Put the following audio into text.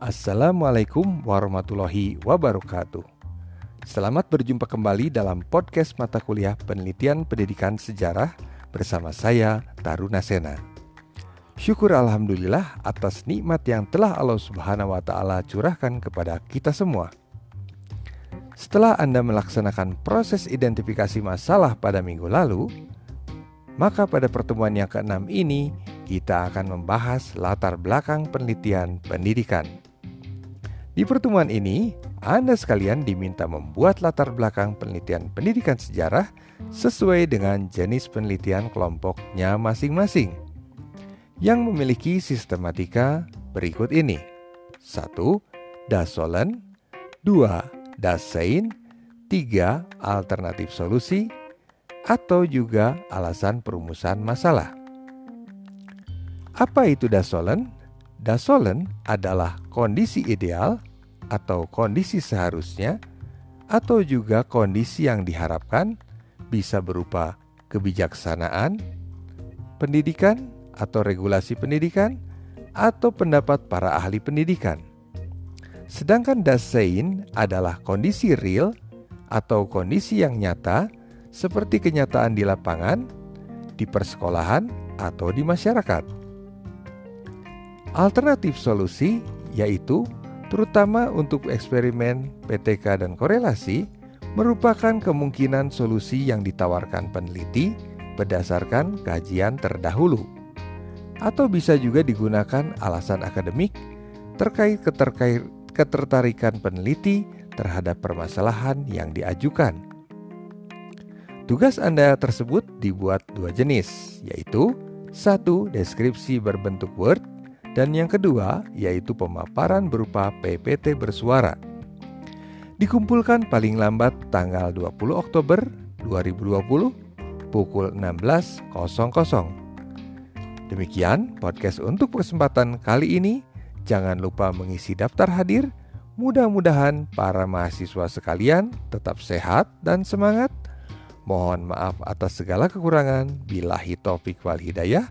Assalamualaikum warahmatullahi wabarakatuh. Selamat berjumpa kembali dalam podcast mata kuliah Penelitian Pendidikan Sejarah bersama saya Taruna Sena. Syukur alhamdulillah atas nikmat yang telah Allah Subhanahu wa taala curahkan kepada kita semua. Setelah Anda melaksanakan proses identifikasi masalah pada minggu lalu, maka pada pertemuan yang keenam ini kita akan membahas latar belakang penelitian pendidikan. Di pertemuan ini, Anda sekalian diminta membuat latar belakang penelitian pendidikan sejarah sesuai dengan jenis penelitian kelompoknya masing-masing yang memiliki sistematika berikut ini. 1. Dasolen 2. Dasein 3. Alternatif solusi atau juga alasan perumusan masalah. Apa itu dasolen? Dasolen adalah kondisi ideal atau kondisi seharusnya atau juga kondisi yang diharapkan bisa berupa kebijaksanaan, pendidikan atau regulasi pendidikan, atau pendapat para ahli pendidikan. Sedangkan dasein adalah kondisi real atau kondisi yang nyata seperti kenyataan di lapangan, di persekolahan, atau di masyarakat. Alternatif solusi yaitu terutama untuk eksperimen, PTK dan korelasi merupakan kemungkinan solusi yang ditawarkan peneliti berdasarkan kajian terdahulu. Atau bisa juga digunakan alasan akademik terkait ketertarikan peneliti terhadap permasalahan yang diajukan. Tugas Anda tersebut dibuat dua jenis, yaitu satu deskripsi berbentuk Word dan yang kedua yaitu pemaparan berupa PPT bersuara. Dikumpulkan paling lambat tanggal 20 Oktober 2020 pukul 16.00. Demikian podcast untuk kesempatan kali ini. Jangan lupa mengisi daftar hadir. Mudah-mudahan para mahasiswa sekalian tetap sehat dan semangat. Mohon maaf atas segala kekurangan. Bilahi taufik wal hidayah.